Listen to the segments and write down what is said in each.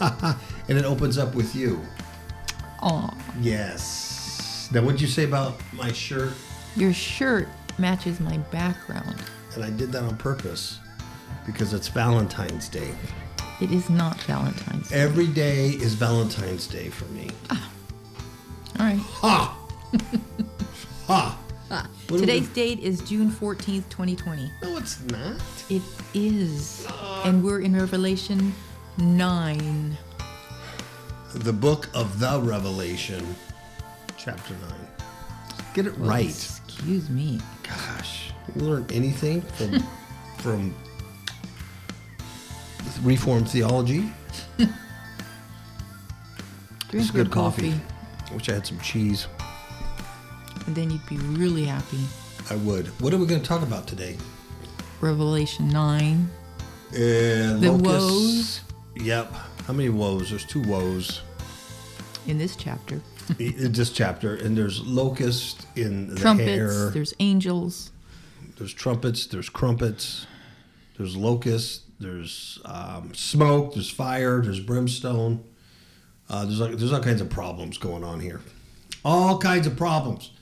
and it opens up with you. Oh. Yes. Now, what'd you say about my shirt? your shirt matches my background. And I did that on purpose because it's Valentine's Day. It is not Valentine's. Day. Every day is Valentine's Day for me. Ah. All right. Ha! ha! Ah. What do we- Today's date is June 14th, 2020. No, it's not. It is. Ah. And we're in Revelation 9. The book of the Revelation, chapter 9. Get it right. Excuse me. Gosh, you learn anything from from Reformed theology? Drink It's good coffee. I wish I had some cheese. And then you'd be really happy. I would. What are we going to talk about today? Revelation 9. Uh, The woes Yep. How many woes? There's two woes in this chapter. in this chapter, and there's locusts in the Trumpets, hair. there's angels. There's trumpets. There's crumpets. There's locusts. There's um, smoke. There's fire. There's brimstone. Uh, there's all, there's all kinds of problems going on here. All kinds of problems.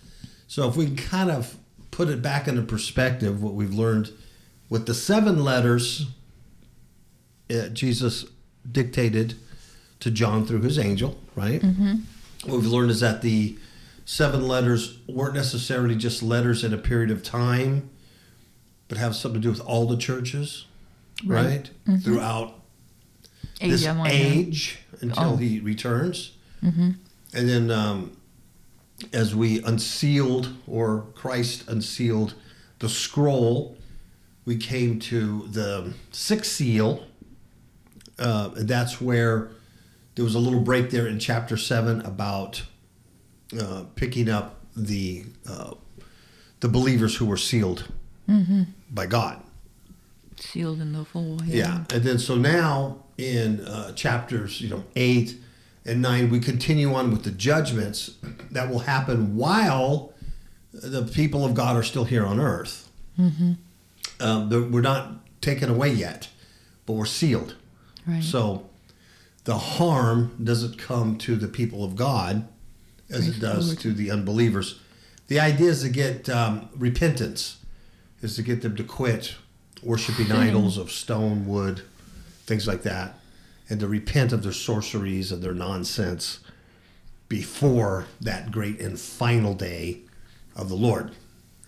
So if we can kind of put it back into perspective, what we've learned with the seven letters uh, Jesus dictated to John through his angel, right? What we've learned is that the seven letters weren't necessarily just letters in a period of time, but have something to do with all the churches, right? Throughout Age this age until Oh. he returns. And then um, as we unsealed, or Christ unsealed the scroll, we came to the sixth seal. Uh, that's where there was a little break there in chapter 7 about uh, picking up the, uh, the believers who were sealed by God. Sealed in the forehead. Yeah, and then so now in uh, chapters, you know, eight and nine, we continue on with the judgments that will happen while the people of God are still here on earth. Um, we're not taken away yet, but we're sealed. Right. So the harm doesn't come to the people of God as it does to the unbelievers. The idea is to get um, repentance, is to get them to quit worshiping idols of stone, wood, things like that, and to repent of their sorceries and their nonsense before that great and final day of the Lord.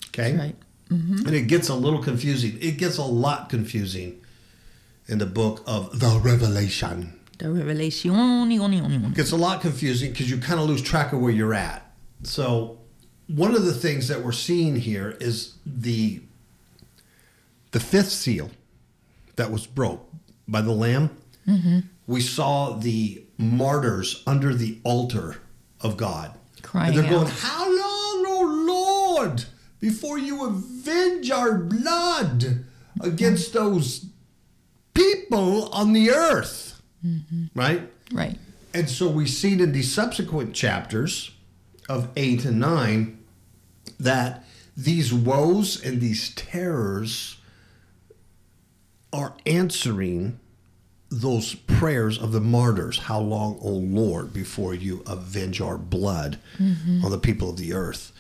Okay? Right. And it gets a little confusing. It gets a lot confusing in the book of the Revelation. The Revelation. gets a lot confusing because you kind of lose track of where you're at. So, one of the things that we're seeing here is the the fifth seal that was broke by the Lamb. Mm-hmm. We saw the martyrs under the altar of God, Crying and they're out. going, "How long, O Lord, before you avenge our blood against those people on the earth?" Right. Right. And so we see in the subsequent chapters of 8 and 9 that these woes and these terrors are answering those prayers of the martyrs. How long, O Lord, before you avenge our blood on the people of the earth?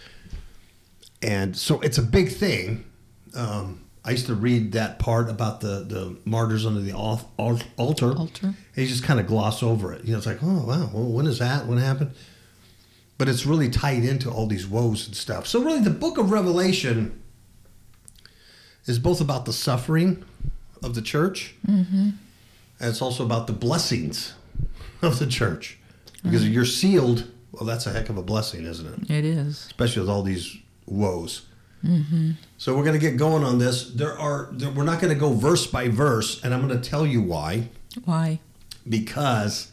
And so it's a big thing. Um, I used to read that part about the, the martyrs under the al- al- altar. Altar. And you just kind of gloss over it. You know, it's like, oh, wow, well, when is that? When happened? But it's really tied into all these woes and stuff. So, really, the book of Revelation is both about the suffering of the church mm-hmm. and it's also about the blessings of the church. Because if you're sealed, well, that's a heck of a blessing, isn't it? It is. especially with all these woes. Mm-hmm. So we're going to get going on this. There are there, we're not going to go verse by verse, and I'm going to tell you why. Why? Because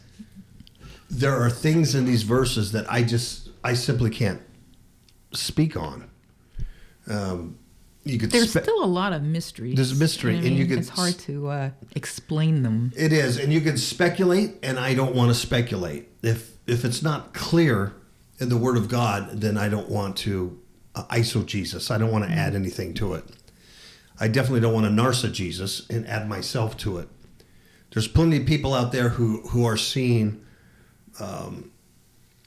there are things in these verses that I just I simply can't speak on. Um, you could There's spe- still a lot of mystery. There's a mystery, I and you mean, could It's hard to uh, explain them. It is, and you can speculate, and I don't want to speculate. If if it's not clear in the Word of God, then I don't want to uh, iso Jesus. I don't want to add anything to it. I definitely don't want to narsa Jesus and add myself to it. there's plenty of people out there who who are seeing um,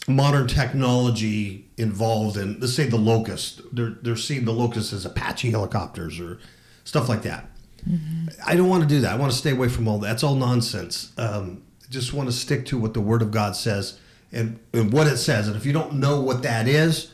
modern technology involved in let's say the locust. They're they're seeing the locust as apache helicopters or stuff like that. I don't want to do that. I want to stay away from all that. That's all nonsense. Um, just want to stick to what the word of god says and, and what it says. And if you don't know what that is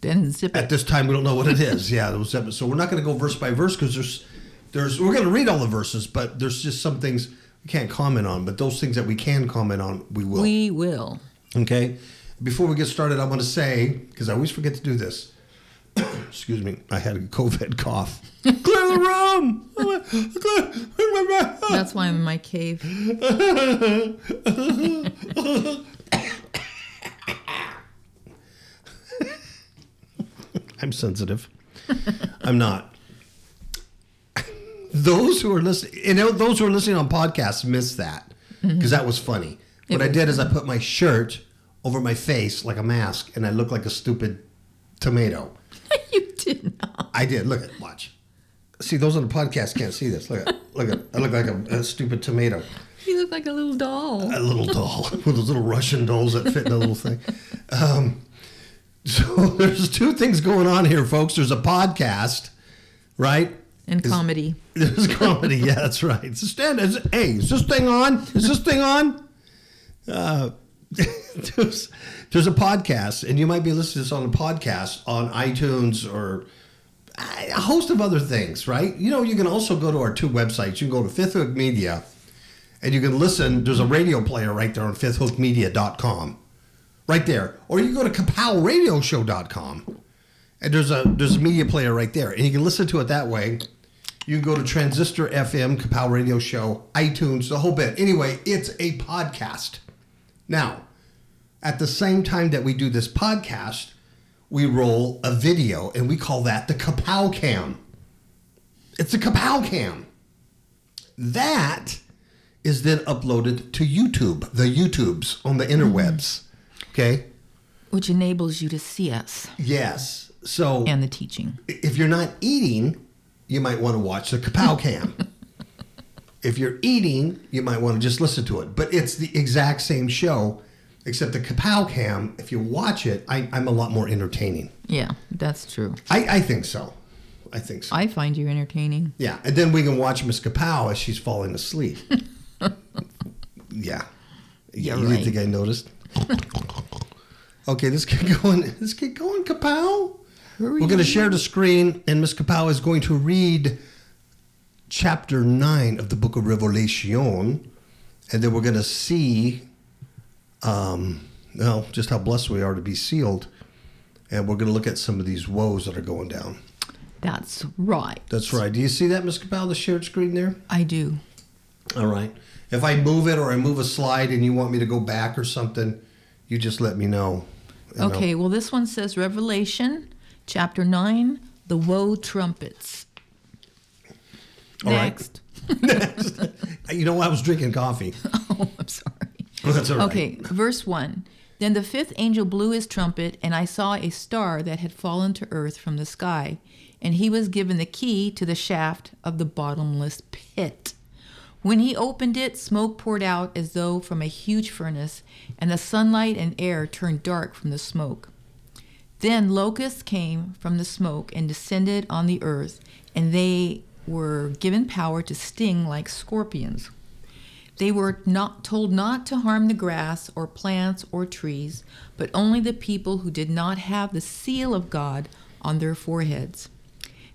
Then zip at this time we don't know what it is yeah those seven- so we're not going to go verse by verse because there's there's we're going to read all the verses but there's just some things we can't comment on but those things that we can comment on we will We will. Okay. Before we get started, I want to say because I always forget to do this. Excuse me, I had a COVID cough. Clear the room. That's why I'm in my cave. I'm sensitive. I'm not. Those who are listening, you know, those who are listening on podcasts missed that because that was funny. What It I was did is I put my shirt over my face like a mask, and I look like a stupid tomato. you did not. I did. Look at watch. See, those on the podcast can't see this. Look at look at. I look like a, a stupid tomato, You look like a little doll. a little doll with those little Russian dolls that fit in a little thing. Um, so there's two things going on here, folks. There's a podcast, right? And Is- comedy. There's comedy. Yeah, that's right. It's a stand. Is, hey, is this thing on? Is this thing on? Uh, there's, there's a podcast, and you might be listening to this on a podcast on iTunes or a host of other things, right? You know, you can also go to our two websites. You can go to Fifth Hook Media, and you can listen. There's a radio player right there on fifthhookmedia.com, right there. Or you can go to kapowradioshow.com, and there's a there's a media player right there, and you can listen to it that way. You can go to Transistor FM, Kapow Radio Show, iTunes, the whole bit. Anyway, it's a podcast. Now, at the same time that we do this podcast, we roll a video and we call that the Kapow Cam. It's a Kapow Cam. That is then uploaded to YouTube, the YouTubes on the interwebs. Okay? Which enables you to see us Yes. So and the teaching. if you're not eating, you might want to watch the Kapow Cam. if you're eating, you might want to just listen to it. But it's the exact same show, except the Kapow Cam, if you watch it, I, I'm a lot more entertaining. Yeah, that's true. I, I think so. I think so. I find you entertaining. yeah. And then we can watch Miss Kapow as she's falling asleep. yeah. Yeah, you right. think I noticed? okay, let's get going. Let's get going, Kapow. We're going to share the screen, and Miss Kapow is going to read chapter 9 of the book of Revelation, and then we're going to see, um, well, just how blessed we are to be sealed, and we're going to look at some of these woes that are going down. That's right. That's right. Do you see that, Miss Kapow, the shared screen there? I do. All right. If I move it or I move a slide and you want me to go back or something, you just let me know. Okay, well, this one says Revelation chapter 9, the woe trumpets. All right. Next. You know, I was drinking coffee. Oh, I'm sorry. That's all right. Okay, verse 1. Then the fifth angel blew his trumpet, and I saw a star that had fallen to earth from the sky, and he was given the key to the shaft of the bottomless pit. When he opened it, smoke poured out as though from a huge furnace, and the sunlight and air turned dark from the smoke. Then locusts came from the smoke and descended on the earth, and they were given power to sting like scorpions. They were not told not to harm the grass or plants or trees, but only the people who did not have the seal of God on their foreheads.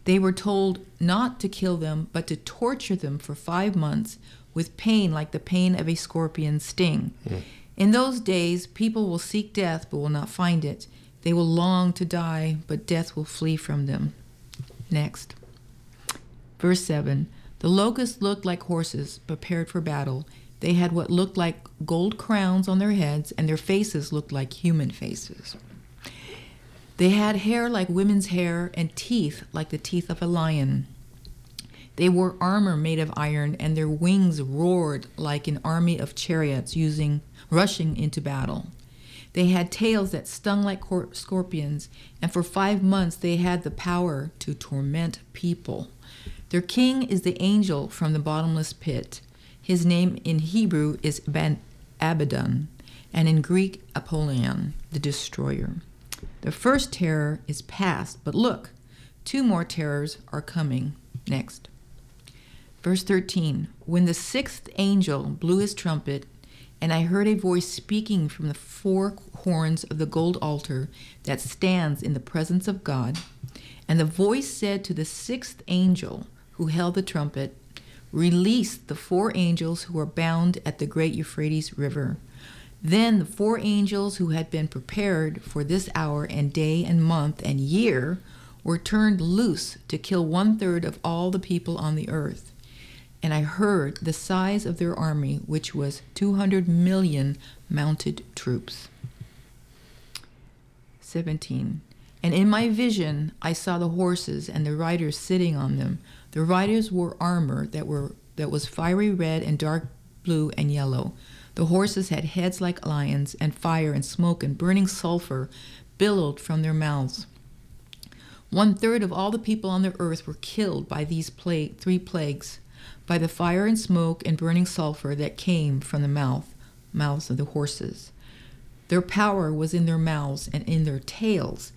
They were told not to kill them, but to torture them for five months with pain like the pain of a scorpion's sting. Hmm. In those days, people will seek death but will not find it. They will long to die, but death will flee from them. Next. Verse 7 The locusts looked like horses prepared for battle. They had what looked like gold crowns on their heads, and their faces looked like human faces. They had hair like women's hair and teeth like the teeth of a lion. They wore armor made of iron, and their wings roared like an army of chariots using rushing into battle. They had tails that stung like cor- scorpions, and for five months they had the power to torment people. Their king is the angel from the bottomless pit. His name in Hebrew is Ben Abaddon, and in Greek, Apollyon, the destroyer. The first terror is past, but look, two more terrors are coming next. Verse 13 When the sixth angel blew his trumpet, and I heard a voice speaking from the four horns of the gold altar that stands in the presence of God. And the voice said to the sixth angel who held the trumpet, Release the four angels who are bound at the great Euphrates River. Then the four angels who had been prepared for this hour and day and month and year were turned loose to kill one third of all the people on the earth. And I heard the size of their army, which was 200 million mounted troops. 17. And in my vision I saw the horses and the riders sitting on them. The riders wore armor that were that was fiery red and dark blue and yellow. The horses had heads like lions, and fire and smoke and burning sulfur billowed from their mouths. One third of all the people on the earth were killed by these plague, three plagues, by the fire and smoke and burning sulfur that came from the mouth, mouths of the horses. Their power was in their mouths and in their tails,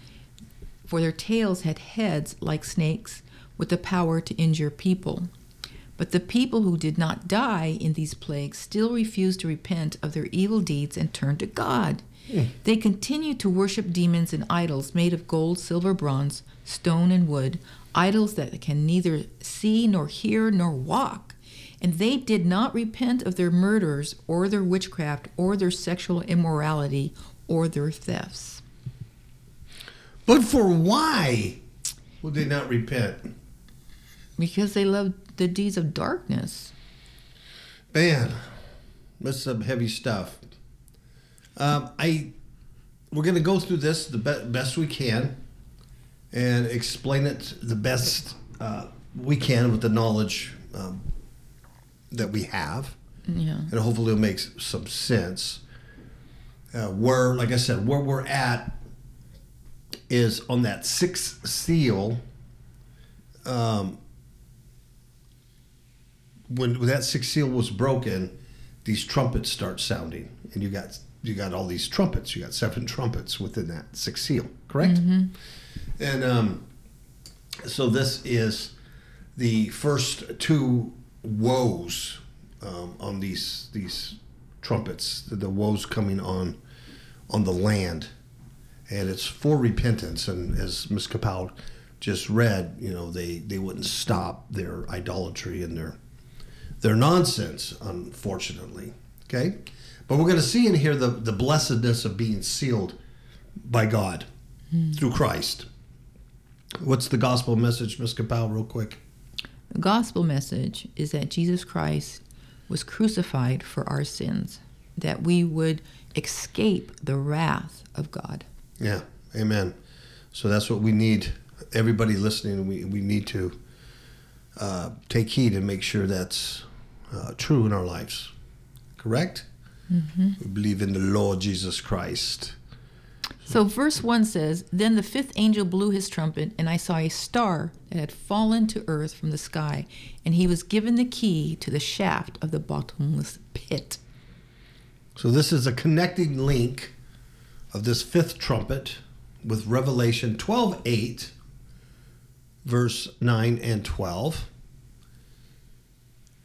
for their tails had heads like snakes, with the power to injure people. But the people who did not die in these plagues still refused to repent of their evil deeds and turn to God. Mm. They continued to worship demons and idols made of gold, silver, bronze, stone, and wood, idols that can neither see nor hear nor walk. And they did not repent of their murders or their witchcraft or their sexual immorality or their thefts. But for why would they not repent? Because they loved the deeds of darkness. Man, that's some heavy stuff. Um, I we're going to go through this the be- best we can and explain it the best uh, we can with the knowledge um, that we have. Yeah. And hopefully it'll make some sense. Uh, where, like I said, where we're at is on that sixth seal. Um, when, when that sixth seal was broken, these trumpets start sounding, and you got you got all these trumpets. You got seven trumpets within that sixth seal, correct? Mm-hmm. And um, so this is the first two woes um, on these these trumpets. The, the woes coming on on the land, and it's for repentance. And as Ms. Kapow just read, you know, they they wouldn't stop their idolatry and their their nonsense, unfortunately. Okay? But we're going to see in here the, the blessedness of being sealed by God hmm. through Christ. What's the gospel message, Ms. Kapow, real quick? The gospel message is that Jesus Christ was crucified for our sins, that we would escape the wrath of God. Yeah, amen. So that's what we need. Everybody listening, we, we need to uh, take heed and make sure that's uh, true in our lives. Correct? Mm-hmm. We believe in the Lord Jesus Christ. So, verse 1 says Then the fifth angel blew his trumpet, and I saw a star that had fallen to earth from the sky, and he was given the key to the shaft of the bottomless pit. So, this is a connecting link of this fifth trumpet with Revelation 12 8, verse 9 and 12.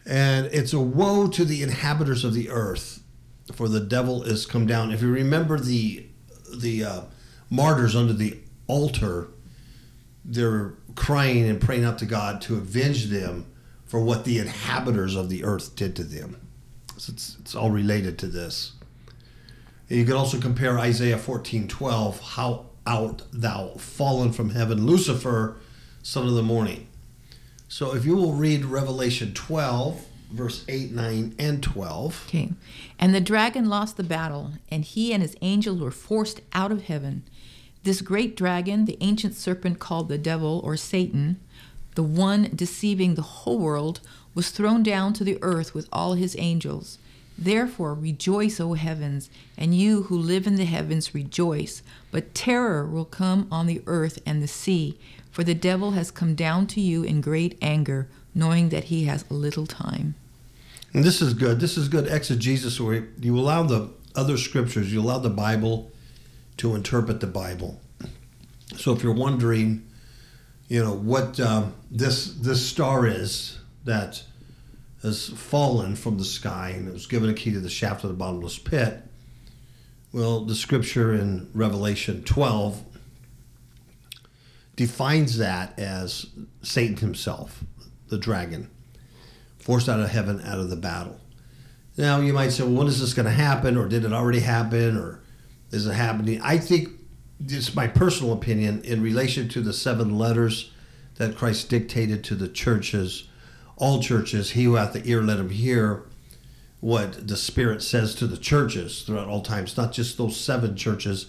And it's a woe to the inhabitants of the earth, for the devil is come down. If you remember the the uh, martyrs under the altar, they're crying and praying out to God to avenge them for what the inhabitants of the earth did to them. So it's, it's all related to this. And you can also compare Isaiah 14 12, how art thou fallen from heaven, Lucifer, son of the morning. So if you will read Revelation 12, verse 8, 9, and 12. Okay. And the dragon lost the battle, and he and his angels were forced out of heaven. This great dragon, the ancient serpent called the devil or Satan, the one deceiving the whole world, was thrown down to the earth with all his angels. Therefore, rejoice, O heavens, and you who live in the heavens, rejoice. But terror will come on the earth and the sea, for the devil has come down to you in great anger, knowing that he has little time. And this is good. This is good exegesis where you allow the other scriptures, you allow the Bible to interpret the Bible. So if you're wondering, you know, what um, this this star is that has fallen from the sky and it was given a key to the shaft of the bottomless pit. Well, the scripture in Revelation 12 defines that as Satan himself, the dragon, forced out of heaven out of the battle. Now, you might say, well, when is this going to happen? Or did it already happen? Or is it happening? I think, it's my personal opinion, in relation to the seven letters that Christ dictated to the churches, all churches, he who hath the ear, let him hear what the Spirit says to the churches throughout all times, not just those seven churches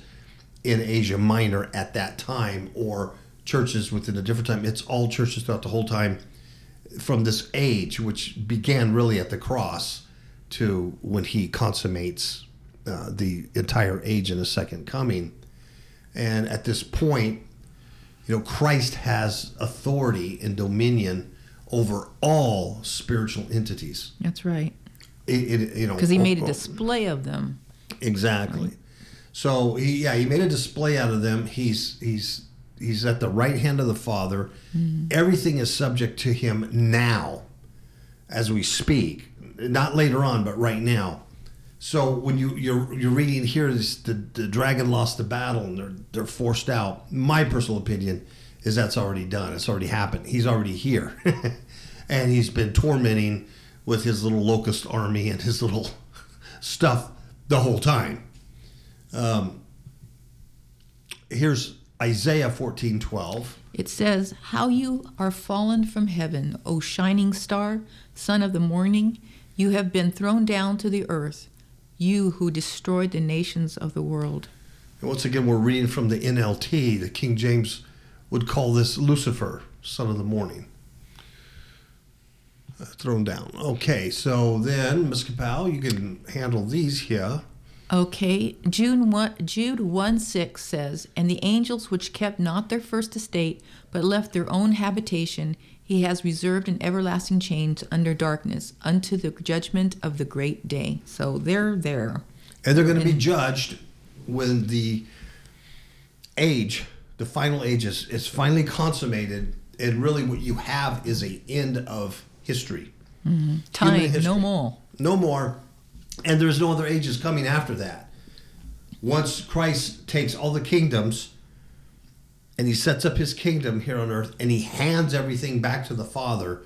in Asia Minor at that time or churches within a different time. It's all churches throughout the whole time from this age, which began really at the cross to when he consummates uh, the entire age in the second coming. And at this point, you know, Christ has authority and dominion over all spiritual entities. That's right. It, it you know, Because he made a display of them. Exactly. So he, yeah, he made a display out of them. He's he's he's at the right hand of the Father. Everything is subject to him now, as we speak. Not later on, but right now. So when you you're you're reading here, this, the the dragon lost the battle and they're they're forced out. My personal opinion is that's already done. It's already happened. He's already here, and he's been tormenting with his little locust army and his little stuff the whole time. Um, here's Isaiah fourteen twelve. It says, How you are fallen from heaven, O shining star, son of the morning. You have been thrown down to the earth, you who destroyed the nations of the world. And once again, we're reading from the NLT. The King James would call this Lucifer, son of the morning. Uh, thrown down. Okay, so then, Ms. Kapow, you can handle these here. Okay, Jude 1, Jude 1 6 says, And the angels which kept not their first estate, but left their own habitation, he has reserved in everlasting chains under darkness, unto the judgment of the great day. So they're there. And they're going to be judged when the age, the final age is, is finally consummated. And really, what you have is a end of history. Mm-hmm. Time, history. no more. No more. And there's no other ages coming after that. Once Christ takes all the kingdoms and he sets up his kingdom here on earth and he hands everything back to the Father,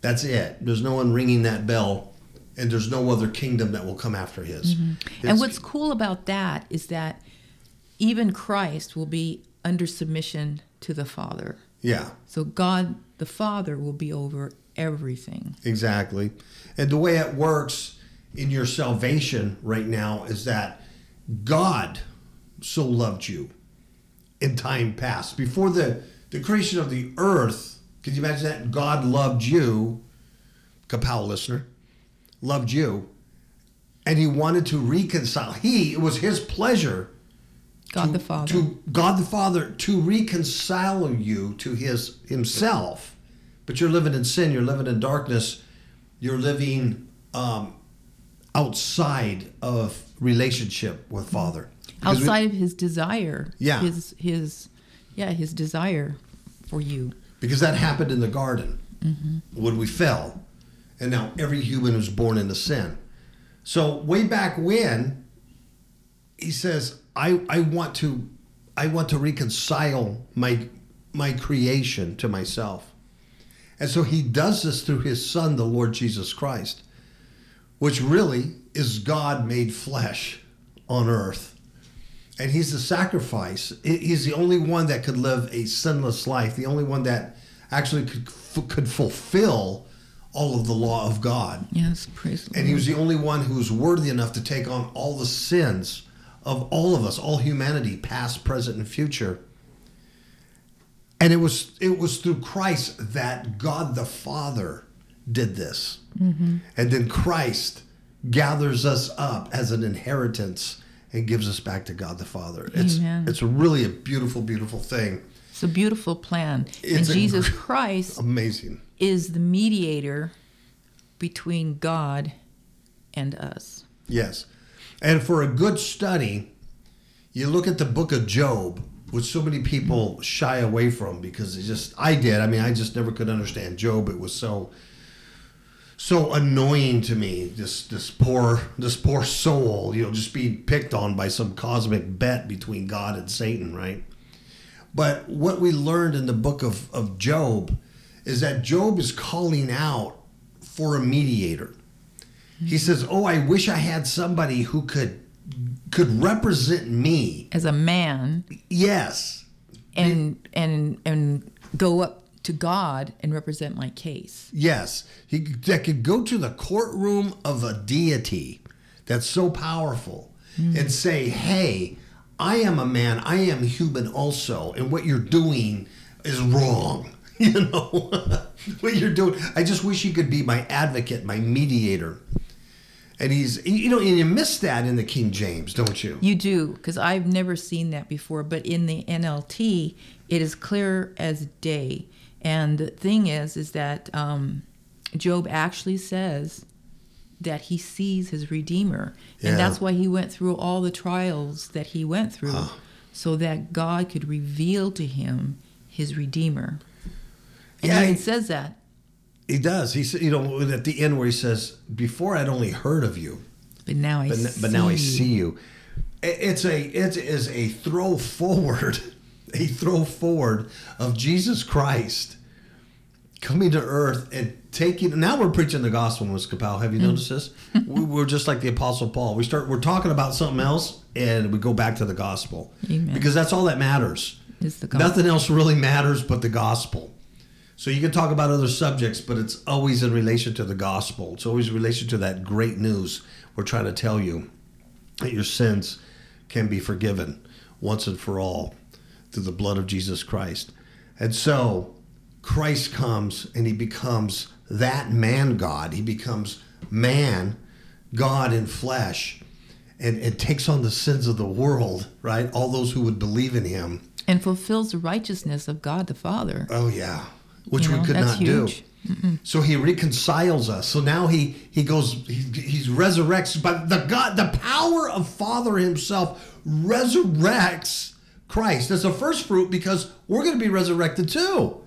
that's it. There's no one ringing that bell and there's no other kingdom that will come after his. Mm-hmm. And what's cool about that is that even Christ will be under submission to the Father. yeah, So God the Father will be over everything. exactly. And the way it works in your salvation right now is that God so loved you in time past. Before the, the creation of the earth, can you imagine that? God loved you, Kapow listener, loved you, and he wanted to reconcile. He, it was his pleasure God to, the Father. to God the Father to reconcile you to his himself. But you're living in sin, you're living in darkness, you're living um, outside of relationship with Father. Because we- outside of his desire. Yeah. His his yeah, his desire for you. because that happened in the garden Mm-hmm. when we fell and now every human was born into sin so way back when he says i i want to i want to reconcile my my creation to myself and so he does this through his son the lord jesus christ which really is god made flesh on earth and he's the sacrifice. He's the only one that could live a sinless life. The only one that actually could could fulfill all of the law of God. Yes, praise the And he was the only one who was worthy enough to take on all the sins of all of us, all humanity, past, present, and future. And it was it was through Christ that God the Father did this. Mm-hmm. And then Christ gathers us up as an inheritance and gives us back to God the Father. It's Amen. it's really a beautiful, beautiful thing. It's a beautiful plan. It's and Jesus gr- Christ Amazing. is the mediator between God and us. Yes. And for a good study, you look at the book of Job, which so many people shy away from because it just I did. I mean, I just never could understand Job. It was so so annoying to me. This this poor this poor soul, you know, just being picked on by some cosmic bet between God and Satan, right? But what we learned in the book of, of Job is that Job is calling out for a mediator. He says, "Oh, I wish I had somebody who could could represent me." As a man, Yes. and and and go up to God and represent my case. Yes. He that could go to the courtroom of a deity that's so powerful hmm. and say, "Hey, I am a man. I am human also, and what you're doing is wrong." You know what you're doing. I just wish he could be my advocate, my mediator. And he's, you know, and you miss that in the King James, don't you? You do, because I've never seen that before. But in the NLT, it is clear as day. And the thing is, is that um, Job actually says that he sees his Redeemer, Yeah. and that's why he went through all the trials that he went through, so that God could reveal to him his Redeemer. And Yeah, he says that. He does. He said, you know, at the end where he says, "Before I'd only heard of you, But now I but, see. but now I see you." It's a it is a throw forward, a throw forward of Jesus Christ coming to earth and taking. Now we're preaching the gospel, Ms. Kapow. Have you mm. noticed this? we, we're just like the Apostle Paul. We start we're talking about something else, and we go back to the gospel Amen. because that's all that matters. Is the gospel. Nothing else really matters but the gospel. So you can talk about other subjects, but it's always in relation to the gospel. It's always in relation to that great news we're trying to tell you that your sins can be forgiven once and for all through the blood of Jesus Christ. And so Christ comes and he becomes that man God. He becomes man, God in flesh, and, and takes on the sins of the world, right? All those who would believe in him. and fulfills the righteousness of God the Father. Oh yeah, which You know, we could that's not huge. do. So he reconciles us. So now he he goes he, he resurrects, but the God, the power of Father Himself resurrects Christ as the first fruit because we're going to be resurrected too.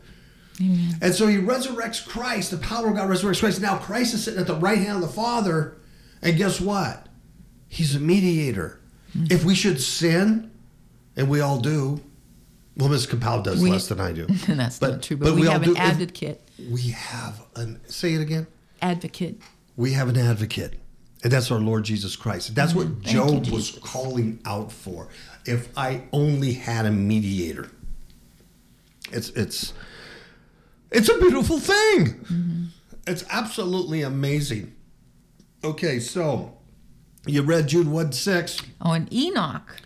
Amen. And so he resurrects Christ. The power of God resurrects Christ. Now Christ is sitting at the right hand of the Father, and guess what? He's a mediator. If we should sin, and we all do, well, Ms. Kapow does We- less than I do. And that's But- not true. but But, we, we all have do- an if- advocate. We have an say it again. Advocate. We have an advocate, and that's our Lord Jesus Christ. That's what Mm-hmm. Thank you, Job was calling out for. If I only had a mediator, it's it's it's a beautiful thing. Mm-hmm. It's absolutely amazing. Okay, so you read Jude one six. Oh, and Enoch,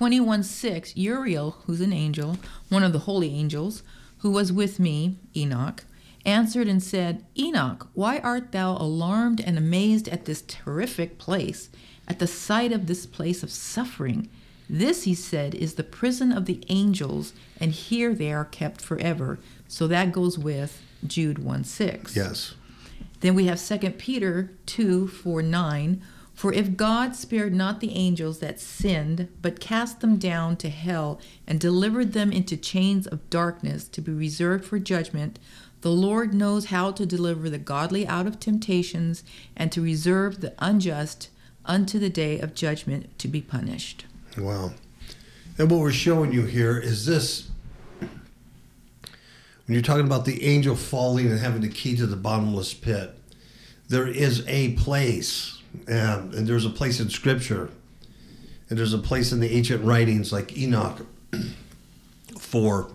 21 6, Uriel, who's an angel, one of the holy angels, who was with me, Enoch, answered and said, Enoch, why art thou alarmed and amazed at this terrific place, at the sight of this place of suffering? This, he said, is the prison of the angels, and here they are kept forever. So that goes with Jude 1 6. Yes. Then we have 2 Peter 2 4 9. For if God spared not the angels that sinned, but cast them down to hell and delivered them into chains of darkness to be reserved for judgment, the Lord knows how to deliver the godly out of temptations and to reserve the unjust unto the day of judgment to be punished. Wow. And what we're showing you here is this. When you're talking about the angel falling and having the key to the bottomless pit, there is a place, um, and there's a place in Scripture, and there's a place in the ancient writings like Enoch for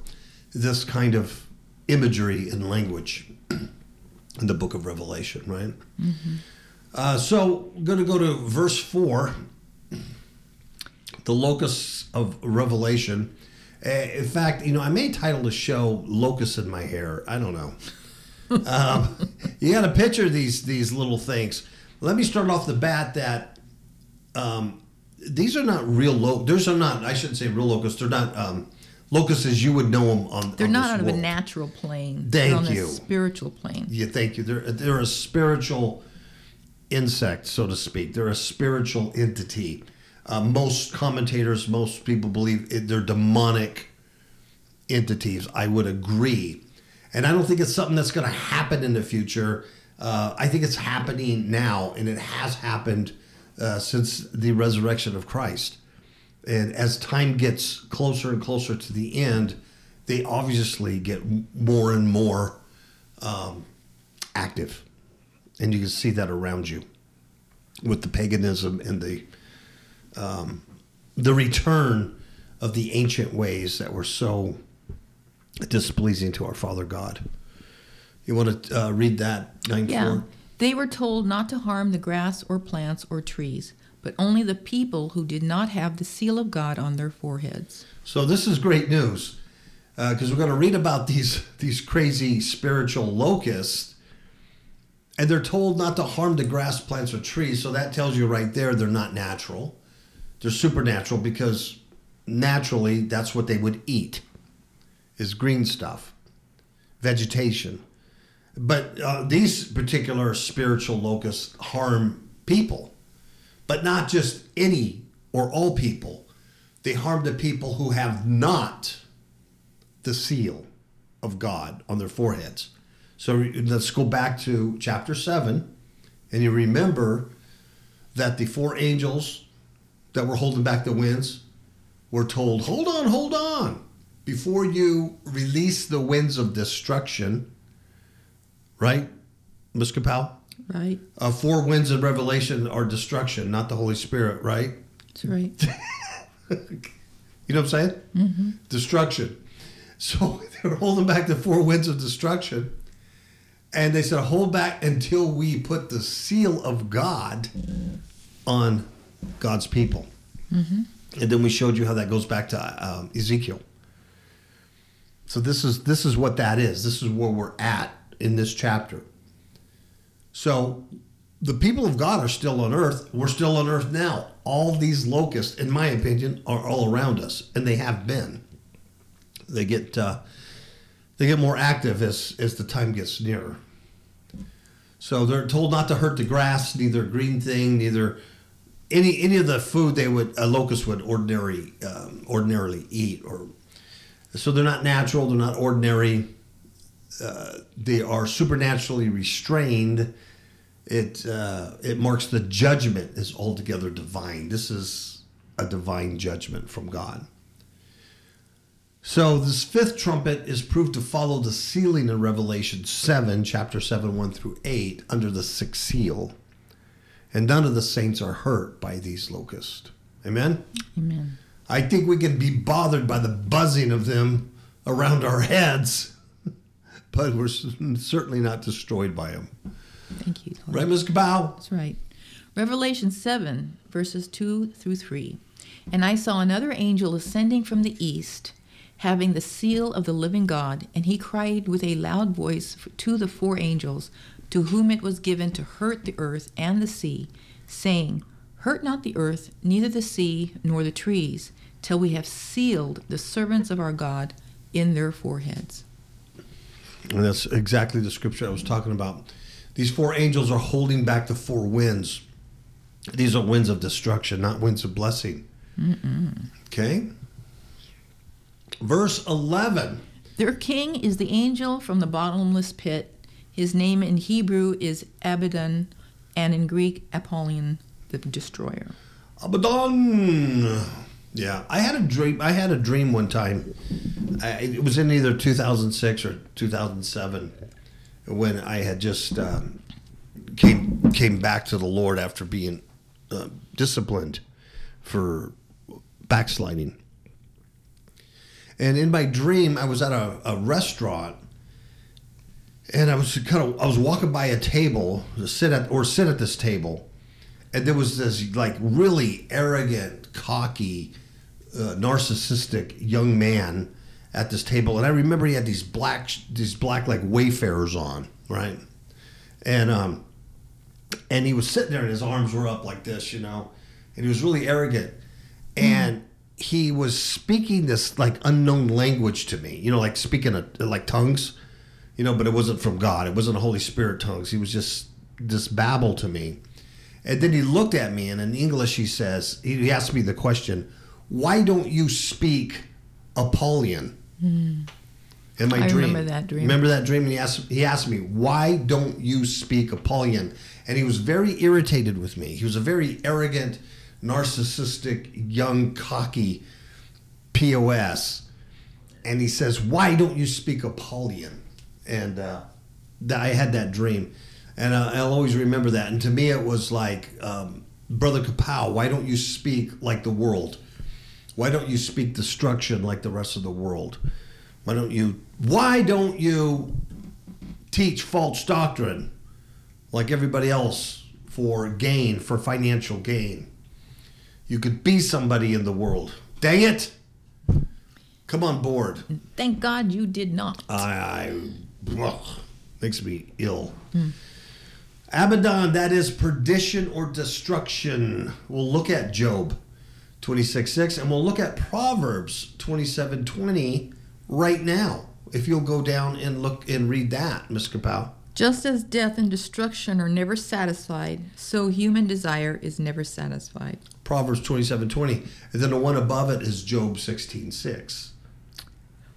this kind of imagery and language in the book of Revelation, right? Uh, so, I'm going to go to verse 4 the locusts of revelation. Uh, in fact, you know, I may title the show "Locusts in My Hair." I don't know. um, you got to picture these these little things. Let me start off the bat that um, these are not real locusts. These are not. I shouldn't say real locusts. They're not um, locusts as you would know them on. They're on not out of a natural plane. Thank They're on you. a spiritual plane. Yeah, thank you. They're they're a spiritual insect, so to speak. They're a spiritual entity. Uh, most commentators, most people believe it, they're demonic entities. I would agree. And I don't think it's something that's going to happen in the future. Uh, I think it's happening now, and it has happened uh, since the resurrection of Christ. And as time gets closer and closer to the end, they obviously get more and more um, active. And you can see that around you with the paganism and the um, the return of the ancient ways that were so displeasing to our Father God. You want to uh, read that nine Yeah. four? They were told not to harm the grass or plants or trees, but only the people who did not have the seal of God on their foreheads. So this is great news because we're going to read about these these crazy spiritual locusts, and they're told not to harm the grass, plants, or trees. So that tells you right there they're not natural; they're supernatural because naturally that's what they would eat is green stuff, vegetation. But uh, these particular spiritual locusts harm people, but not just any or all people. They harm the people who have not the seal of God on their foreheads. So let's go back to chapter 7, and you remember that the four angels that were holding back the winds were told, Hold on, hold on. Before you release the winds of destruction, right, Ms. Kapow? Right? Uh, four winds in Revelation are destruction, not the Holy Spirit, right? That's right. You know what I'm saying? Mm-hmm. Destruction. So they were holding back the four winds of destruction. And they said, hold back until we put the seal of God on God's people. And then we showed you how that goes back to um, Ezekiel. So this is this is what that is. This is where we're at in this chapter. So the people of God are still on earth. We're still on earth now. All these locusts, in my opinion, are all around us, and they have been. They get uh, they get more active as as the time gets nearer. So they're told not to hurt the grass, neither green thing, neither any any of the food they would a locust would ordinary um, ordinarily eat. Or so they're not natural. They're not ordinary. Uh, they are supernaturally restrained it uh, it marks the judgment is altogether divine. This is a divine judgment from God. So this fifth trumpet is proved to follow the sealing in Revelation 7, chapter 7, 1 through 8, under the sixth seal. And none of the saints are hurt by these locusts. Amen? Amen. I think we can be bothered by the buzzing of them around our heads, but we're certainly not destroyed by them. Thank you. Lord. Right, Ms. Kapow? That's right. Revelation 7, verses 2 through 3. And I saw another angel ascending from the east, having the seal of the living God, and he cried with a loud voice to the four angels, to whom it was given to hurt the earth and the sea, saying, Hurt not the earth, neither the sea, nor the trees, till we have sealed the servants of our God in their foreheads. And that's exactly the scripture I was talking about. These four angels are holding back the four winds. These are winds of destruction, not winds of blessing. Okay? Verse 11. Their king is the angel from the bottomless pit. His name in Hebrew is Abaddon, and in Greek, Apollyon, the destroyer. Abaddon. Yeah, I had a dream. I had a dream one time. I, it was in either 2006 or 2007 when I had just um, came came back to the Lord after being uh, disciplined for backsliding. And in my dream, I was at a, a restaurant, and I was kind of I was walking by a table to sit at or sit at this table, and there was this like really arrogant, cocky, uh, narcissistic young man at this table, and I remember he had these black these black like wayfarers on, right, and um, and he was sitting there and his arms were up like this, you know, and he was really arrogant, and he was speaking this like unknown language to me, you know, like speaking a, like tongues, you know, but it wasn't from God. It wasn't Holy Spirit tongues. He was just this babble to me. And then he looked at me, and in English, he says, he asked me the question, Why don't you speak Apollyon? Hmm. In my I dream. remember that dream. Remember that dream? And he asked, he asked me, Why don't you speak Apollyon? And he was very irritated with me. He was a very arrogant, narcissistic, young, cocky POS. And he says, Why don't you speak Apollyon? And uh, that I had that dream. And uh, I'll always remember that. And to me, it was like, um, Brother Kapow, why don't you speak like the world? Why don't you speak destruction like the rest of the world? Why don't you why don't you teach false doctrine like everybody else for gain, for financial gain? You could be somebody in the world. Dang it. Come on board. Thank God you did not. I, I ugh, makes me ill. Abaddon, that is perdition or destruction. We'll look at Job 26 6, and we'll look at Proverbs 27 20 right now. If you'll go down and look and read that, Miss Kapow. Just as death and destruction are never satisfied, so human desire is never satisfied. Proverbs 27 20. And then the one above it is Job 16 6.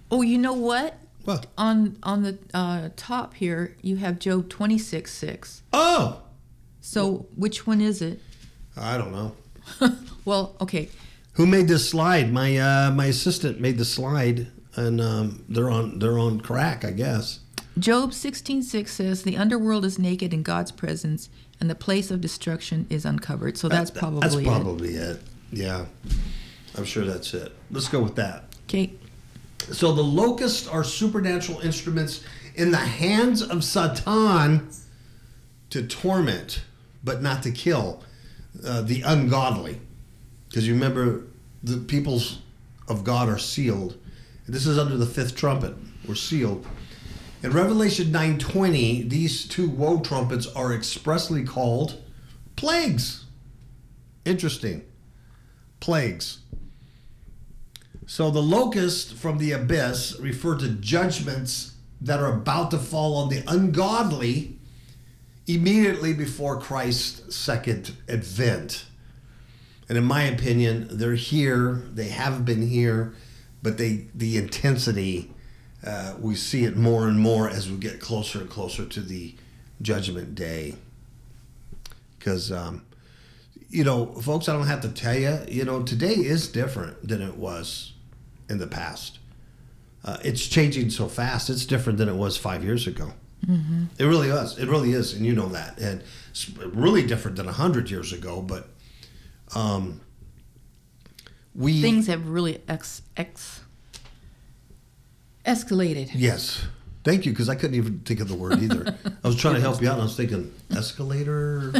Oh, you know what? Well, On on the uh, top here, you have Job twenty six six. oh, So which one is it? I don't know. Well, okay. Who made this slide? My uh, my assistant made the slide, and um, they're on they're on crack, I guess. Job 16:6 says the underworld is naked in God's presence and the place of destruction is uncovered. So that's probably that's it. probably it. Yeah, I'm sure that's it. Let's go with that. Okay. So the locusts are supernatural instruments in the hands of Satan to torment, but not to kill uh, the ungodly. Because you remember, the peoples of God are sealed. This is under the fifth trumpet. We're sealed. In Revelation 9:20, these two woe trumpets are expressly called plagues. Interesting. Plagues. So the locust from the abyss refer to judgments that are about to fall on the ungodly immediately before Christ's second advent. And in my opinion, they're here. They have been here, but they the intensity uh, we see it more and more as we get closer and closer to the judgment day. Because um, you know, folks, I don't have to tell you. You know, today is different than it was in the past. Uh, it's changing so fast. It's different than it was five years ago. Mm-hmm. It really is. It really is, and you know that. And it's really different than a hundred years ago. But um, we Things have really ex, ex escalated. yes. Thank you, because I couldn't even think of the word either. I was trying to help you out, and I was thinking escalator,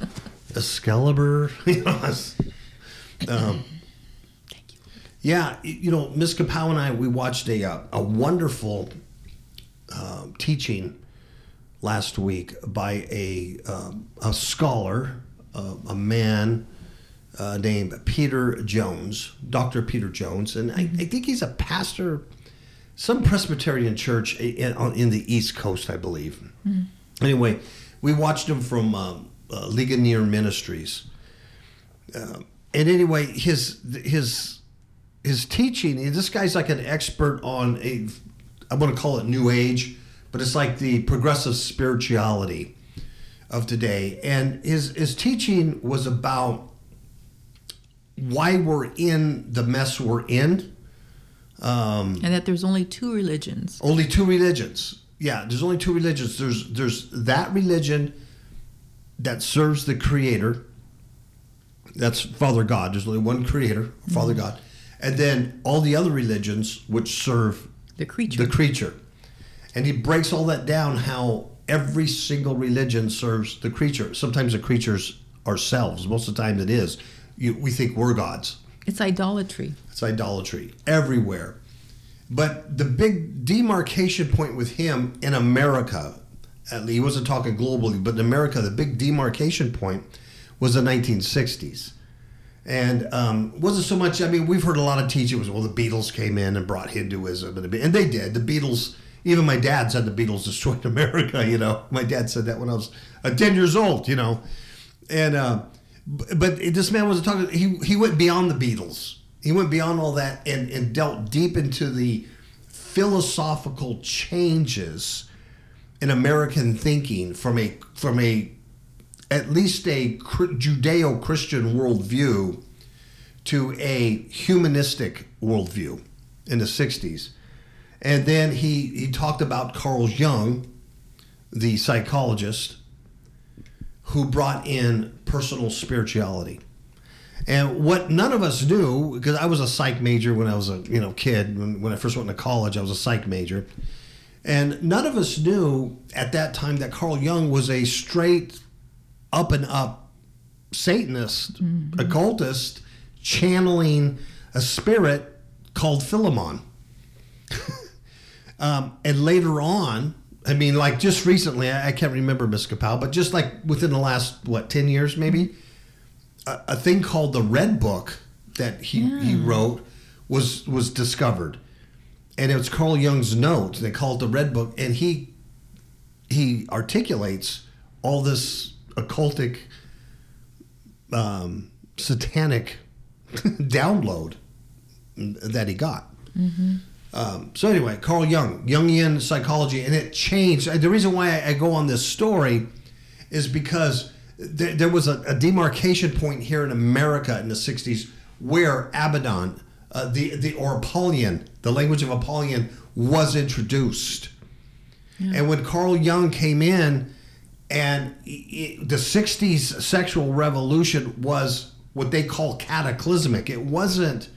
Excalibur. you know, was- um. Yeah, you know, Miss Kapow and I, we watched a uh, a wonderful uh, teaching last week by a um, a scholar, uh, a man uh, named Peter Jones, Doctor Peter Jones, and I, I think he's a pastor, some Presbyterian church in, in the East Coast, I believe. Anyway, we watched him from um, uh, Ligonier Ministries. And anyway, his his his teaching. This guy's like an expert on a. I'm going to call it New Age, but it's like the progressive spirituality of today. And his his teaching was about why we're in the mess we're in. Um, And that there's only two religions. only two religions. Yeah, there's only two religions. There's there's that religion that serves the creator. That's Father God. There's only one creator, Father God. And then all the other religions which serve The creature. the creature. And he breaks all that down how every single religion serves the creature. Sometimes the creature's ourselves. Most of the time it is. You, we think we're gods. it's idolatry. It's idolatry everywhere. But the big demarcation point with him in America, at least he wasn't talking globally, but in America, the big demarcation point was the 1960s. And um, wasn't so much. I mean, we've heard a lot of teaching was well, the Beatles came in and brought Hinduism, and, and they did. The Beatles, even my dad said the Beatles destroyed America. You know, my dad said that when I was uh, ten years old. You know, and uh, but this man was talking. He he went beyond the Beatles. He went beyond all that and and dealt deep into the philosophical changes in American thinking from a from a at least a Judeo-Christian worldview to a humanistic worldview in the 60s. And then he, he talked about Carl Jung, the psychologist, who brought in personal spirituality. And what none of us knew, because I was a psych major when I was a you know kid, when, when I first went to college, I was a psych major. And none of us knew at that time that Carl Jung was a straight up and up Satanist, occultist, channeling a spirit called Philemon. um, and later on, I mean, like just recently, I, I can't remember Miss Kapow, but just like within the last, what, 10 years maybe, a, a thing called the Red Book that he, he wrote was was discovered. And it was Carl Jung's notes. They call it the Red Book. And he he articulates all this occultic, um, satanic download that he got. Um, so anyway, Carl Jung, Jungian psychology, and it changed. The reason why I, go on this story is because there, there was a, a demarcation point here in America in the '60s where Abaddon, uh, the the or Apollyon, the language of Apollyon, was introduced. And when Carl Jung came in, and i- i- the '60s sexual revolution was what they call cataclysmic. It wasn't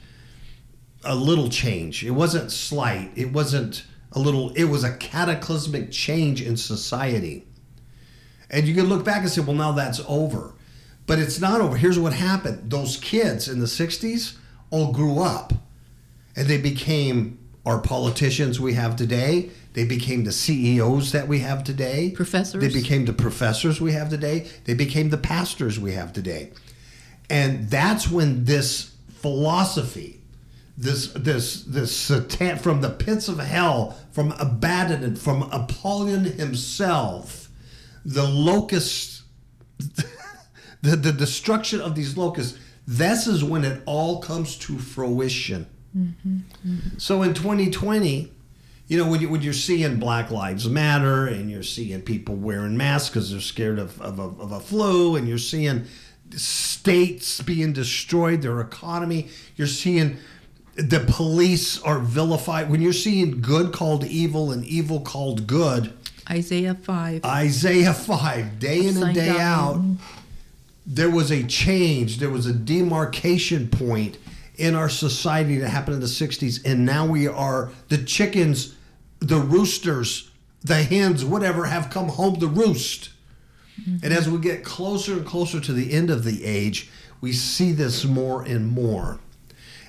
a little change. It wasn't slight. It wasn't a little. It was a cataclysmic change in society. And you can look back and say, well, now that's over. But it's not over. Here's what happened those kids in the 60s all grew up and they became our politicians we have today. They became the CEOs that we have today. Professors. They became the professors we have today. They became the pastors we have today. And that's when this philosophy, this this this satan from the pits of hell, from Abaddon, from Apollyon himself, the locusts, the, the destruction of these locusts, this is when it all comes to fruition. Mm-hmm. So in 2020, you know, when, you, when you're seeing Black Lives Matter and you're seeing people wearing masks because they're scared of, of, a, of a flu, and you're seeing states being destroyed, their economy, you're seeing the police are vilified. When you're seeing good called evil and evil called good, Isaiah 5. Isaiah 5, day in and day out, there was a change, there was a demarcation point in our society that happened in the 60s. And now we are, the chickens, the roosters, the hens, whatever, have come home to roost. And as we get closer and closer to the end of the age, we see this more and more.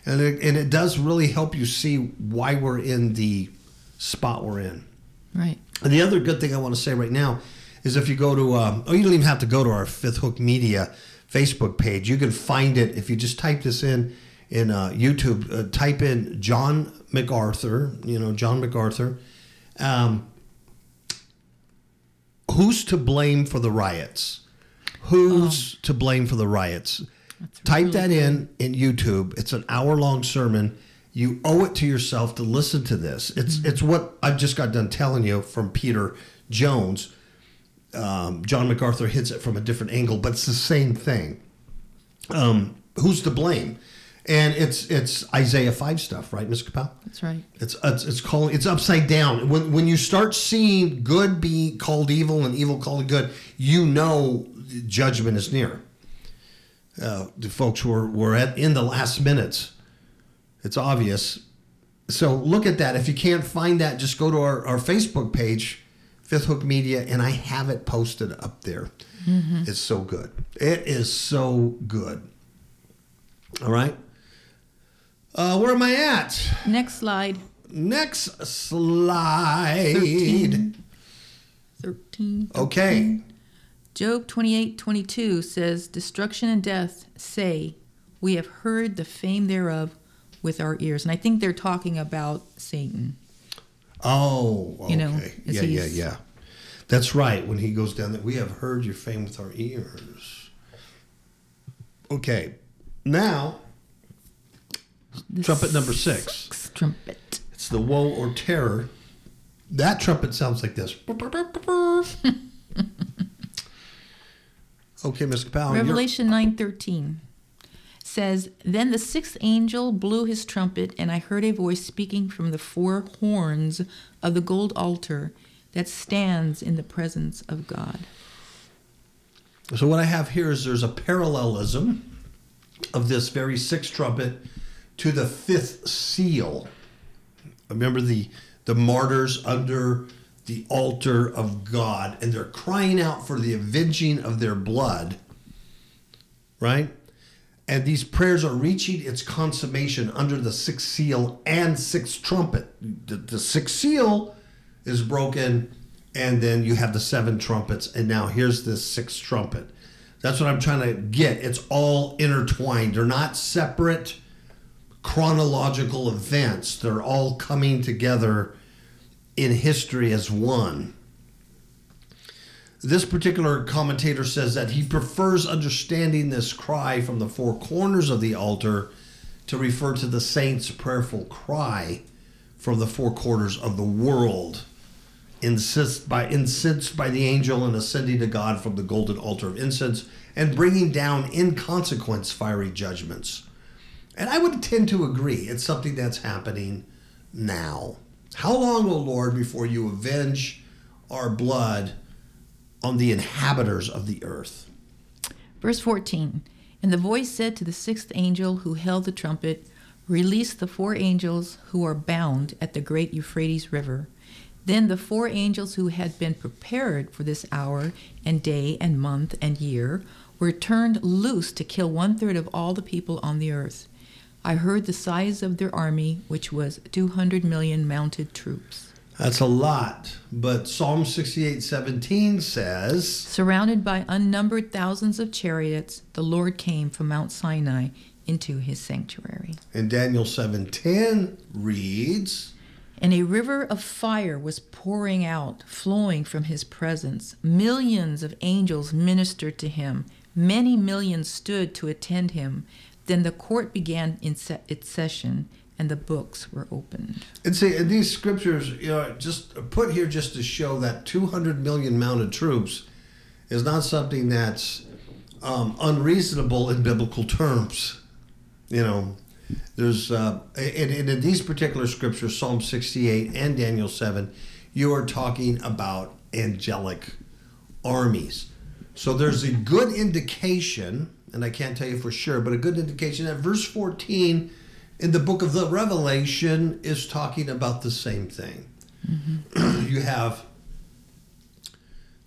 And it, and it does really help you see why we're in the spot we're in. Right. And the other good thing I want to say right now is if you go to, um, oh, you don't even have to go to our Fifth Hook Media Facebook page. You can find it if you just type this in in uh, YouTube. Uh, type in John MacArthur. You know John MacArthur. Um, who's to blame for the riots? Who's to blame for the riots? Type really that in in YouTube. It's an hour long sermon. You owe it to yourself to listen to this. It's it's what I've just got done telling you from Peter Jones. Um, John MacArthur hits it from a different angle, but it's the same thing. Um, who's to blame? And it's it's Isaiah five stuff, right, Miss Capel? That's right. It's it's it's calling it's upside down. When when you start seeing good be called evil and evil called good, you know judgment is near. Uh, the folks were were at in the last minutes. It's obvious. So look at that. If you can't find that, just go to our, our Facebook page, Fifth Hook Media, and I have it posted up there. It's so good. It is so good. All right. Uh, where am I at? Next slide. Next slide. 13. 13. Okay. Job 28 22 says, Destruction and death say, We have heard the fame thereof with our ears. And I think they're talking about Satan. Oh, okay. You know, yeah, yeah, yeah. That's right. When he goes down there, we have heard your fame with our ears. Okay, now trumpet number six. trumpet. It's the woe or terror. That trumpet sounds like this. okay, Miss Powell. Revelation 9:13 says, "Then the sixth angel blew his trumpet, and I heard a voice speaking from the four horns of the gold altar that stands in the presence of God." So what I have here is there's a parallelism of this very sixth trumpet to the fifth seal. Remember the the martyrs under the altar of God, and they're crying out for the avenging of their blood. Right? And these prayers are reaching its consummation under the sixth seal and sixth trumpet. The, the sixth seal is broken, and then you have the seven trumpets, and now here's this sixth trumpet. That's what I'm trying to get. It's all intertwined. They're not separate chronological events, they're all coming together in history as one. This particular commentator says that he prefers understanding this cry from the four corners of the altar to refer to the saints' prayerful cry from the four quarters of the world, insist by incensed by the angel and ascending to God from the golden altar of incense, and bringing down in consequence fiery judgments. And I would tend to agree. It's something that's happening now. How long, O Lord, before you avenge our blood on the inhabitants of the earth? Verse 14 And the voice said to the sixth angel who held the trumpet, Release the four angels who are bound at the great Euphrates River. Then the four angels who had been prepared for this hour and day and month and year were turned loose to kill one third of all the people on the earth. I heard the size of their army, which was 200 million mounted troops. That's a lot. But Psalm 68:17 says, Surrounded by unnumbered thousands of chariots, the Lord came from Mount Sinai into his sanctuary. and Daniel 7:10 reads, And a river of fire was pouring out, flowing from his presence. Millions of angels ministered to him. Many millions stood to attend him. Then the court began se- its session, and the books were opened. and see, and these scriptures, you know, just put here just to show that 200 million mounted troops is not something that's um, unreasonable in biblical terms. You know, there's, uh, and, and in these particular scriptures, Psalm 68 and Daniel 7, you are talking about angelic armies. So there's a good indication, and I can't tell you for sure, but a good indication that verse 14 in the book of the Revelation is talking about the same thing. you have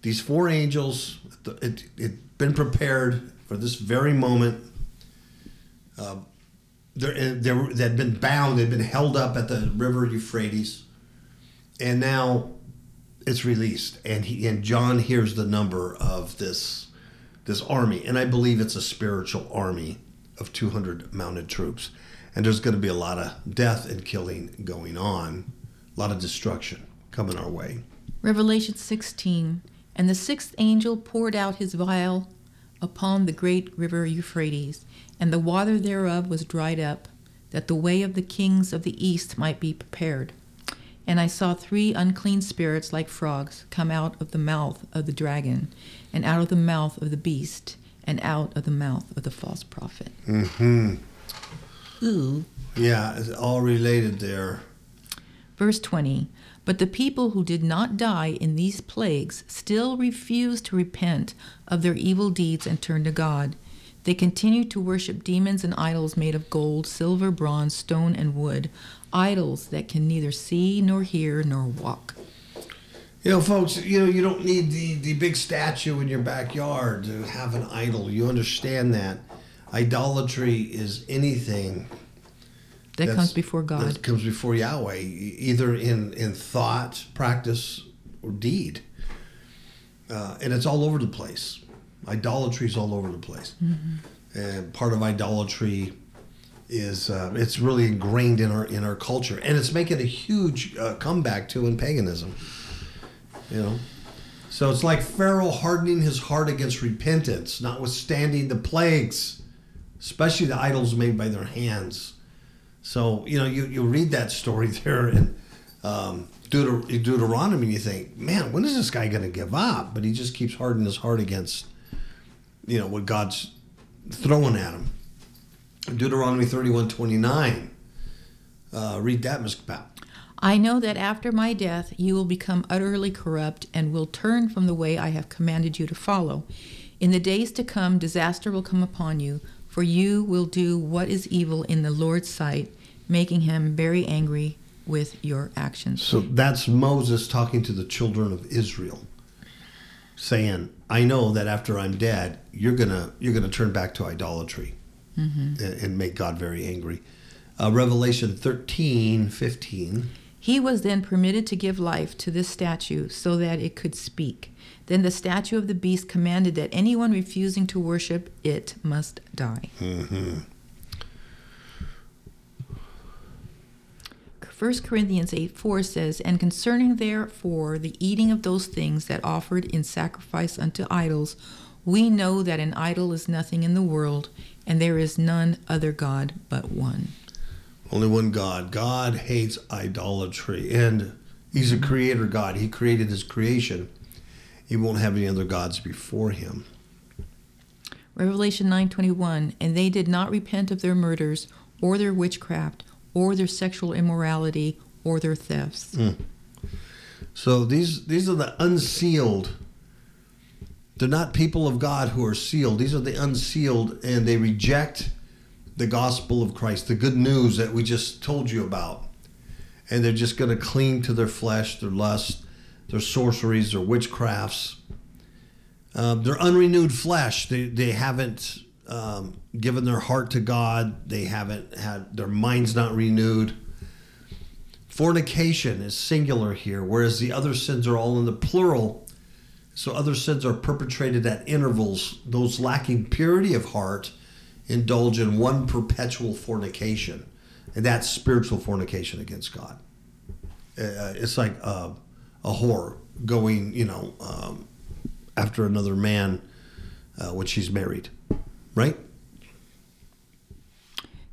these four angels, it, it been prepared for this very moment. Uh, they're, they're, they'd been bound, they'd been held up at the river Euphrates, and now it's released. And he and John hears the number of this this army, and I believe it's a spiritual army of 200 mounted troops. And there's going to be a lot of death and killing going on, a lot of destruction coming our way. Revelation 16 And the sixth angel poured out his vial upon the great river Euphrates, and the water thereof was dried up, that the way of the kings of the east might be prepared. And I saw three unclean spirits like frogs come out of the mouth of the dragon, and out of the mouth of the beast, and out of the mouth of the false prophet. Mm-hmm. Ooh. Yeah, it's all related there. Verse 20 But the people who did not die in these plagues still refused to repent of their evil deeds and turn to God. They continued to worship demons and idols made of gold, silver, bronze, stone, and wood, idols that can neither see nor hear nor walk. You know, folks, you know, you don't need the, the big statue in your backyard to have an idol. You understand that. Idolatry is anything That comes before God. That comes before Yahweh, either in, in thought, practice, or deed. Uh, and it's all over the place. Idolatry is all over the place. And part of idolatry is uh, it's really ingrained in our in our culture, and it's making a huge uh, comeback too in paganism. You know, so it's like Pharaoh hardening his heart against repentance, notwithstanding the plagues. especially the idols made by their hands. So you know, you you read that story there in um, Deuter- Deuteronomy, and you think, man, when is this guy going to give up? But he just keeps hardening his heart against, you know, what God's throwing at him. Deuteronomy thirty-one twenty-nine. Uh, read that, Ms. Pat. I know that after my death you will become utterly corrupt and will turn from the way I have commanded you to follow. In the days to come, disaster will come upon you, for you will do what is evil in the Lord's sight, making him very angry with your actions. So that's Moses talking to the children of Israel, saying, "I know that after I'm dead, you're gonna you're gonna turn back to idolatry and, and make God very angry." Uh, Revelation 13, 15. He was then permitted to give life to this statue so that it could speak. Then the statue of the beast commanded that anyone refusing to worship it must die. Mm-hmm. 1 Corinthians 8 4 says, And concerning therefore the eating of those things that offered in sacrifice unto idols, we know that an idol is nothing in the world, and there is none other God but one. Only one God. God hates idolatry, and He's a creator God. He created His creation. He won't have any other gods before Him. Revelation 9:21 And they did not repent of their murders or their witchcraft or their sexual immorality or their thefts. Hmm. So these these are the unsealed. They're not people of God who are sealed. These are the unsealed, and they reject the gospel of Christ, the good news that we just told you about. And they're just going to cling to their flesh, their lust, their sorceries, their witchcrafts. Um, their unrenewed flesh. They they haven't um, given their heart to God. They haven't had their minds not renewed. Fornication is singular here, whereas the other sins are all in the plural. So other sins are perpetrated at intervals. Those lacking purity of heart indulge in one perpetual fornication, and that's spiritual fornication against God. Uh, it's like a, a whore going, you know, um, after another man uh, when she's married, right?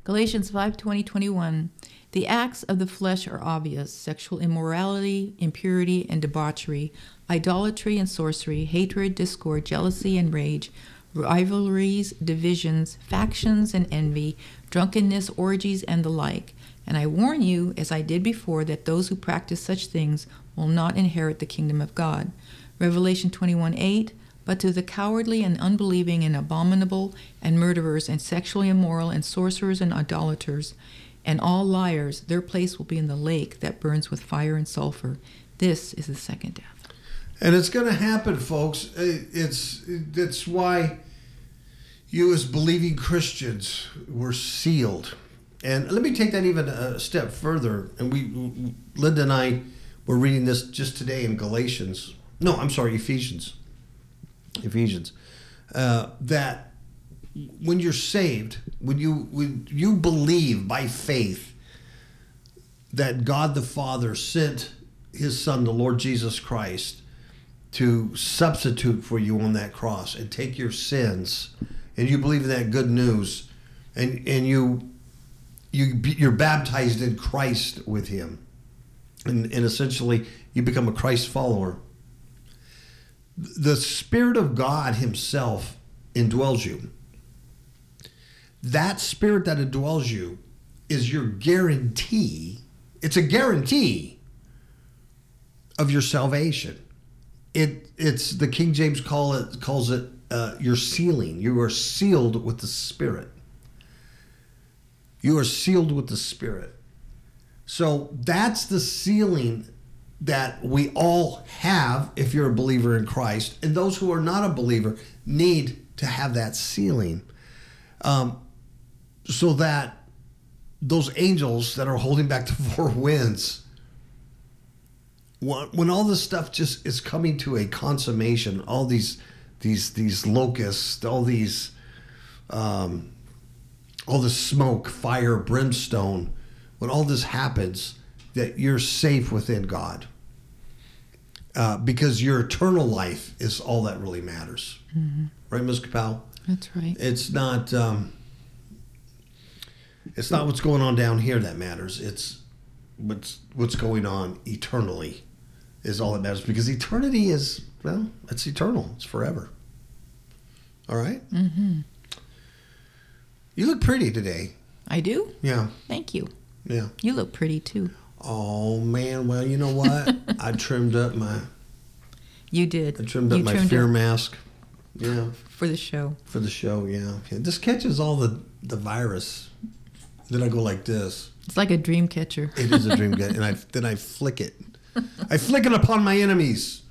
Galatians 5 20, 21. The acts of the flesh are obvious sexual immorality, impurity and debauchery, idolatry and sorcery, hatred, discord, jealousy and rage, rivalries, divisions, factions and envy, drunkenness, orgies, and the like. And I warn you, as I did before, that those who practice such things will not inherit the kingdom of God. Revelation 21 8. But to the cowardly and unbelieving and abominable and murderers and sexually immoral and sorcerers and idolaters and all liars, their place will be in the lake that burns with fire and sulfur. This is the second death. And it's going to happen, folks. It's that's why you, as believing Christians, were sealed. And let me take that even a step further. And we, Linda and I, were reading this just today in Galatians. No, I'm sorry, Ephesians. Ephesians. Uh, that when you're saved, when you when you believe by faith that God the Father sent His Son, the Lord Jesus Christ, to substitute for you on that cross and take your sins, and you believe in that good news, and and you you you're baptized in Christ with Him, and and essentially you become a Christ follower. The Spirit of God Himself indwells you. That Spirit that indwells you is your guarantee. It's a guarantee of your salvation. It it's the King James call it calls it uh, your sealing. You are sealed with the Spirit. You are sealed with the Spirit. So that's the sealing that we all have if you're a believer in Christ, and those who are not a believer need to have that sealing, um, so that those angels that are holding back the four winds when, when all this stuff just is coming to a consummation, all these these these locusts, all these um, all this smoke, fire, brimstone, when all this happens, that you're safe within God. Uh, because your eternal life is all that really matters. Right, Ms. Kapow? That's right. It's not, um, It's not what's going on down here that matters. It's what's what's going on eternally is all that matters because eternity is well, it's eternal. It's forever. All right? Mm-hmm. You look pretty today. I do. Yeah. Thank you. Yeah. You look pretty too. Oh man, well, you know what? I trimmed up my You did. I trimmed up you my trimmed fear up mask. Yeah, for the show. for the show. Yeah, yeah. This catches all the the virus. Then I go like this. It's like a dream catcher. It is a dream catcher, and I then I flick it. I flick it upon my enemies.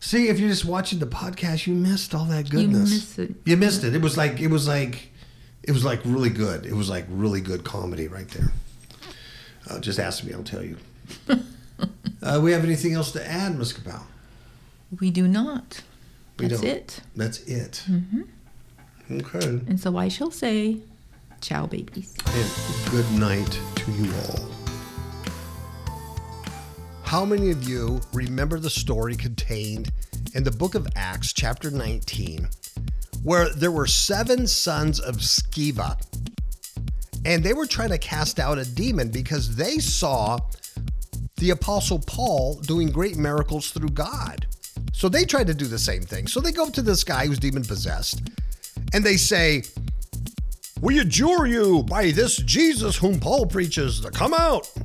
See, if you're just watching the podcast, you missed all that goodness. You goodness. miss it. You missed it. It was like it was like it was like really good. It was like really good comedy right there. Uh, just ask me, I'll tell you. uh, we have anything else to add, Miss Kapow? We do not. We That's don't. it. That's it. Mm-hmm. Okay. And so I shall say, ciao, babies. And good night to you all. How many of you remember the story contained in the book of Acts, chapter 19, where there were seven sons of Sceva and they were trying to cast out a demon because they saw the apostle Paul doing great miracles through God. So they tried to do the same thing. So they go to this guy who's demon possessed and they say, We adjure you by this Jesus whom Paul preaches to come out.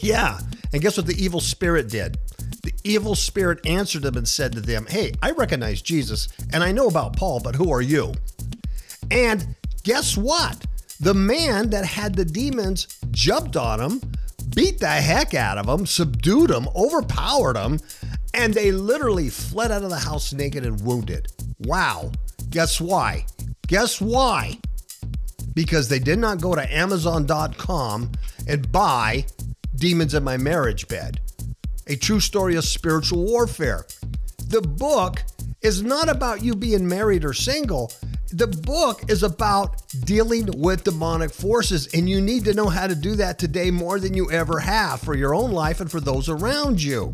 Yeah. And guess what the evil spirit did? The evil spirit answered them and said to them, Hey, I recognize Jesus and I know about Paul, but who are you? And guess what? The man that had the demons jumped on him, beat the heck out of him, subdued him, overpowered him, and they literally fled out of the house naked and wounded. Wow. Guess why? Guess why? Because they did not go to Amazon.com and buy Demons in My Marriage Bed, a true story of spiritual warfare. The book is not about you being married or single. The book is about dealing with demonic forces, and you need to know how to do that today more than you ever have for your own life and for those around you.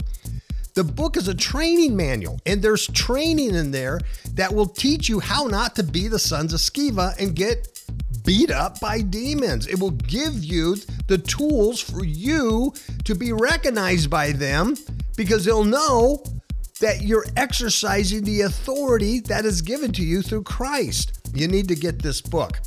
The book is a training manual, and there's training in there that will teach you how not to be the sons of Sceva and get beat up by demons. It will give you the tools for you to be recognized by them because they'll know that you're exercising the authority that is given to you through Christ. You need to get this book.